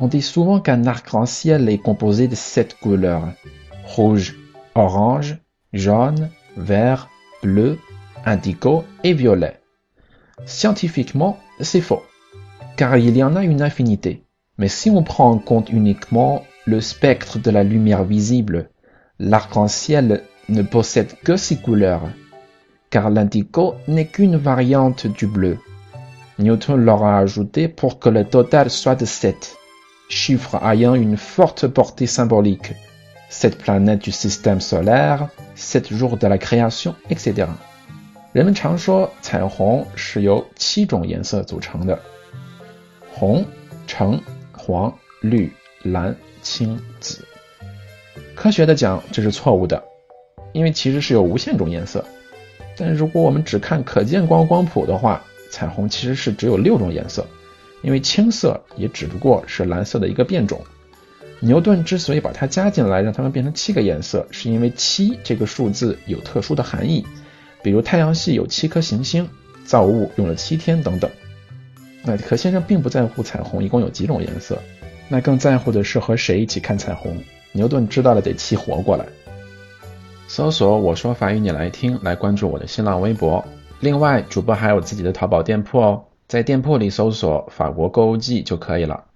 On dit souvent qu'un arc-en-ciel est composé de sept couleurs rouge, orange, jaune, vert, bleu, indigo et violet. Scientifiquement, c'est faux, car il y en a une infinité. Mais si on prend en compte uniquement le spectre de la lumière visible, l'arc-en-ciel ne possède que six couleurs, car l'indigo n'est qu'une variante du bleu. Newton l'aura ajouté pour que le total soit de 7, chiffres ayant une forte portée symbolique, 7 planètes du système solaire, 7 jours de la création, etc. Les gens disent souvent que le rouge est composé de 7 couleurs. Rouge, orange, jaune, bleu, blanc, vert, zéro. En science, c'est faux, parce qu'il y a de nombreuses couleurs. Mais si on regarde seulement le monde, 彩虹其实是只有六种颜色，因为青色也只不过是蓝色的一个变种。牛顿之所以把它加进来，让它们变成七个颜色，是因为七这个数字有特殊的含义，比如太阳系有七颗行星，造物用了七天等等。那可先生并不在乎彩虹一共有几种颜色，那更在乎的是和谁一起看彩虹。牛顿知道了得气活过来。搜索我说法语你来听，来关注我的新浪微博。另外，主播还有自己的淘宝店铺哦，在店铺里搜索“法国购物季”就可以了。